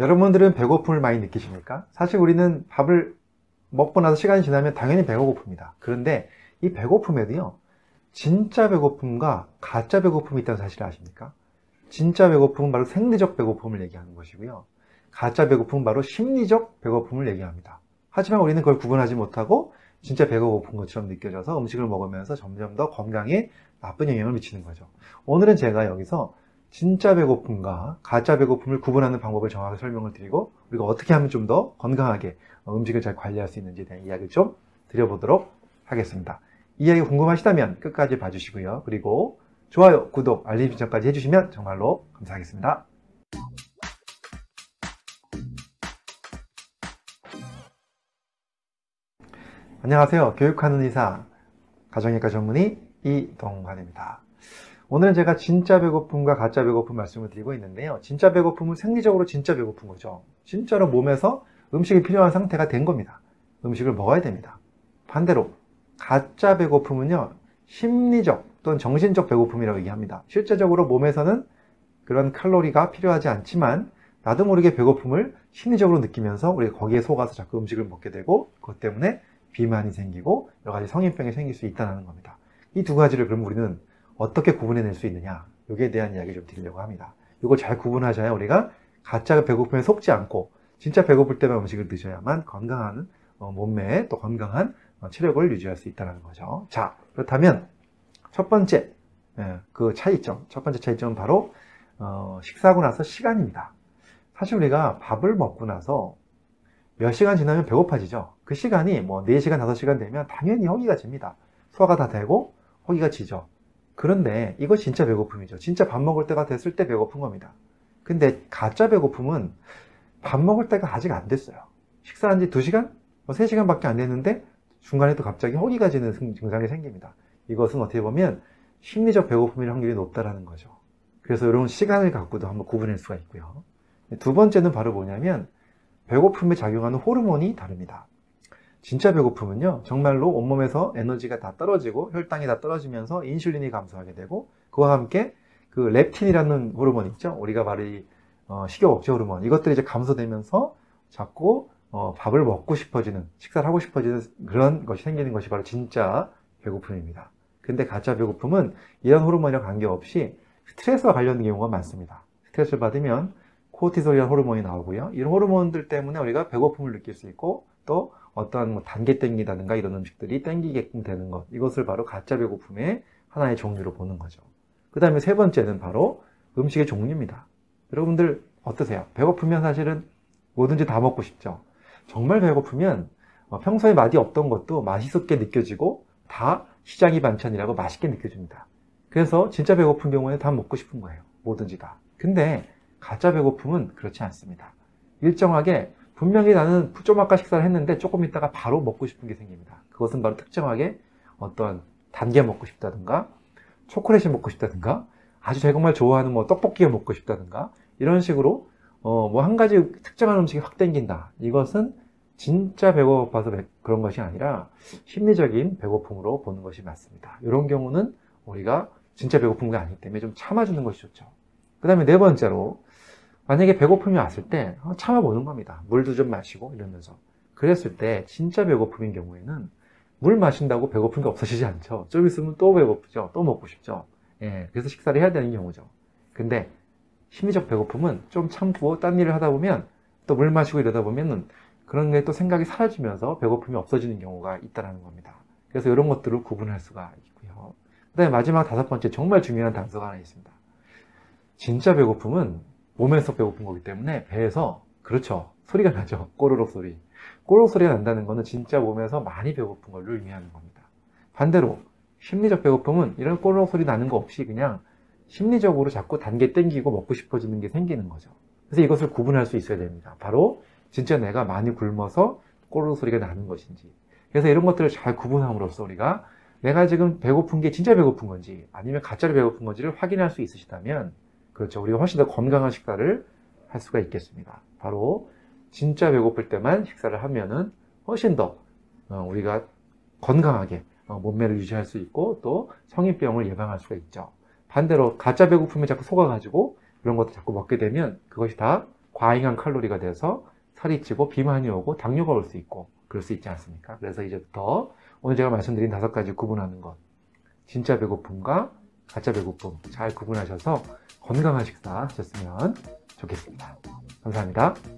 여러분들은 배고픔을 많이 느끼십니까? 사실 우리는 밥을 먹고 나서 시간이 지나면 당연히 배가 고픕니다. 그런데 이 배고픔에도요, 진짜 배고픔과 가짜 배고픔이 있다는 사실을 아십니까? 진짜 배고픔은 바로 생리적 배고픔을 얘기하는 것이고요. 가짜 배고픔은 바로 심리적 배고픔을 얘기합니다. 하지만 우리는 그걸 구분하지 못하고 진짜 배가 고픈 것처럼 느껴져서 음식을 먹으면서 점점 더 건강에 나쁜 영향을 미치는 거죠. 오늘은 제가 여기서 진짜 배고픔과 가짜 배고픔을 구분하는 방법을 정확하게 설명을 드리고 우리가 어떻게 하면 좀 더 건강하게 음식을 잘 관리할 수 있는지에 대한 이야기를 좀 드려보도록 하겠습니다. 이야기 궁금하시다면 끝까지 봐주시고요. 그리고 좋아요, 구독, 알림 설정까지 해주시면 정말로 감사하겠습니다. 안녕하세요. 교육하는 의사, 가정의과 전문의 이동관입니다. 오늘은 제가 진짜 배고픔과 가짜 배고픔 말씀을 드리고 있는데요. 진짜 배고픔은 생리적으로 진짜 배고픈 거죠. 진짜로 몸에서 음식이 필요한 상태가 된 겁니다. 음식을 먹어야 됩니다. 반대로 가짜 배고픔은요. 심리적 또는 정신적 배고픔이라고 얘기합니다. 실제적으로 몸에서는 그런 칼로리가 필요하지 않지만 나도 모르게 배고픔을 심리적으로 느끼면서 우리가 거기에 속아서 자꾸 음식을 먹게 되고 그것 때문에 비만이 생기고 여러 가지 성인병이 생길 수 있다는 겁니다. 이 두 가지를 그럼 우리는 어떻게 구분해낼 수 있느냐 여기에 대한 이야기 좀 드리려고 합니다. 이걸 잘 구분하셔야 우리가 가짜 배고픔에 속지 않고 진짜 배고플 때만 음식을 드셔야만 건강한 어, 몸매에 또 건강한 어, 체력을 유지할 수 있다는 거죠. 자 그렇다면 첫 번째 예, 그 차이점 첫 번째 차이점은 바로 어, 식사하고 나서 시간입니다. 사실 우리가 밥을 먹고 나서 몇 시간 지나면 배고파지죠. 그 시간이 뭐 4시간, 5시간 되면 당연히 허기가 집니다. 소화가 다 되고 허기가 지죠. 그런데 이거 진짜 배고픔이죠. 진짜 밥 먹을 때가 됐을 때 배고픈 겁니다. 근데 가짜 배고픔은 밥 먹을 때가 아직 안 됐어요. 식사한 지 2시간? 뭐 3시간밖에 안 됐는데 중간에 또 갑자기 허기가 지는 증상이 생깁니다. 이것은 어떻게 보면 심리적 배고픔일 확률이 높다라는 거죠. 그래서 이런 시간을 갖고도 한번 구분할 수가 있고요. 두 번째는 바로 뭐냐면 배고픔에 작용하는 호르몬이 다릅니다. 진짜 배고픔은요, 정말로 온몸에서 에너지가 다 떨어지고 혈당이 다 떨어지면서 인슐린이 감소하게 되고 그와 함께 그 렙틴이라는 호르몬 있죠. 우리가 말이 어, 식욕 억제 호르몬 이것들이 이제 감소되면서 자꾸 어, 밥을 먹고 싶어지는 식사를 하고 싶어지는 그런 것이 생기는 것이 바로 진짜 배고픔입니다. 근데 가짜 배고픔은 이런 호르몬이랑 관계없이 스트레스와 관련된 경우가 많습니다. 스트레스를 받으면 코티솔이라는 호르몬이 나오고요. 이런 호르몬들 때문에 우리가 배고픔을 느낄 수 있고 또 어떠한 뭐 단계 땡기다든가 이런 음식들이 땡기게끔 되는 것 이것을 바로 가짜 배고픔의 하나의 종류로 보는 거죠. 그 다음에 세 번째는 바로 음식의 종류입니다. 여러분들 어떠세요? 배고프면 사실은 뭐든지 다 먹고 싶죠. 정말 배고프면 어, 평소에 맛이 없던 것도 맛있게 느껴지고 다 시장이 반찬이라고 맛있게 느껴집니다. 그래서 진짜 배고픈 경우에 다 먹고 싶은 거예요. 뭐든지 다. 근데 가짜 배고픔은 그렇지 않습니다. 일정하게 분명히 나는 좀 아까 식사를 했는데 조금 있다가 바로 먹고 싶은 게 생깁니다. 그것은 바로 특정하게 어떤 단계 먹고 싶다든가 초콜릿이 먹고 싶다든가 아주 정말 좋아하는 뭐 떡볶이가 먹고 싶다든가 이런 식으로 어 뭐 한 가지 특정한 음식이 확 땡긴다. 이것은 진짜 배고파서 그런 것이 아니라 심리적인 배고픔으로 보는 것이 맞습니다. 이런 경우는 우리가 진짜 배고픈 게 아니기 때문에 좀 참아주는 것이 좋죠. 그 다음에 네 번째로 만약에 배고픔이 왔을 때 어, 참아보는 겁니다. 물도 좀 마시고 이러면서. 그랬을 때 진짜 배고픔인 경우에는 물 마신다고 배고픈 게 없어지지 않죠. 좀 있으면 또 배고프죠. 또 먹고 싶죠. 예, 그래서 식사를 해야 되는 경우죠. 근데 심리적 배고픔은 좀 참고 딴 일을 하다 보면 또 물 마시고 이러다 보면은 그런 게 또 생각이 사라지면서 배고픔이 없어지는 경우가 있다는 겁니다. 그래서 이런 것들을 구분할 수가 있고요. 그 다음에 마지막 다섯 번째 정말 중요한 단서가 하나 있습니다. 진짜 배고픔은 몸에서 배고픈 거기 때문에 배에서 그렇죠. 소리가 나죠. 꼬르륵 소리. 꼬르륵 소리가 난다는 것은 진짜 몸에서 많이 배고픈 걸 의미하는 겁니다. 반대로 심리적 배고픔은 이런 꼬르륵 소리 나는 거 없이 그냥 심리적으로 자꾸 단계 땡기고 먹고 싶어지는 게 생기는 거죠. 그래서 이것을 구분할 수 있어야 됩니다. 바로 진짜 내가 많이 굶어서 꼬르륵 소리가 나는 것인지. 그래서 이런 것들을 잘 구분함으로써 우리가 내가 지금 배고픈 게 진짜 배고픈 건지 아니면 가짜로 배고픈 건지를 확인할 수 있으시다면 그렇죠. 우리가 훨씬 더 건강한 식사를 할 수가 있겠습니다. 바로 진짜 배고플 때만 식사를 하면은 훨씬 더 어, 우리가 건강하게 어, 몸매를 유지할 수 있고 또 성인병을 예방할 수가 있죠. 반대로 가짜 배고픔에 자꾸 속아가지고 이런 것도 자꾸 먹게 되면 그것이 다 과잉한 칼로리가 돼서 살이 찌고 비만이 오고 당뇨가 올 수 있고 그럴 수 있지 않습니까? 그래서 이제부터 오늘 제가 말씀드린 다섯 가지 구분하는 것 진짜 배고픔과 가짜 배고픔 잘 구분하셔서 건강한 식사 하셨으면 좋겠습니다. 감사합니다.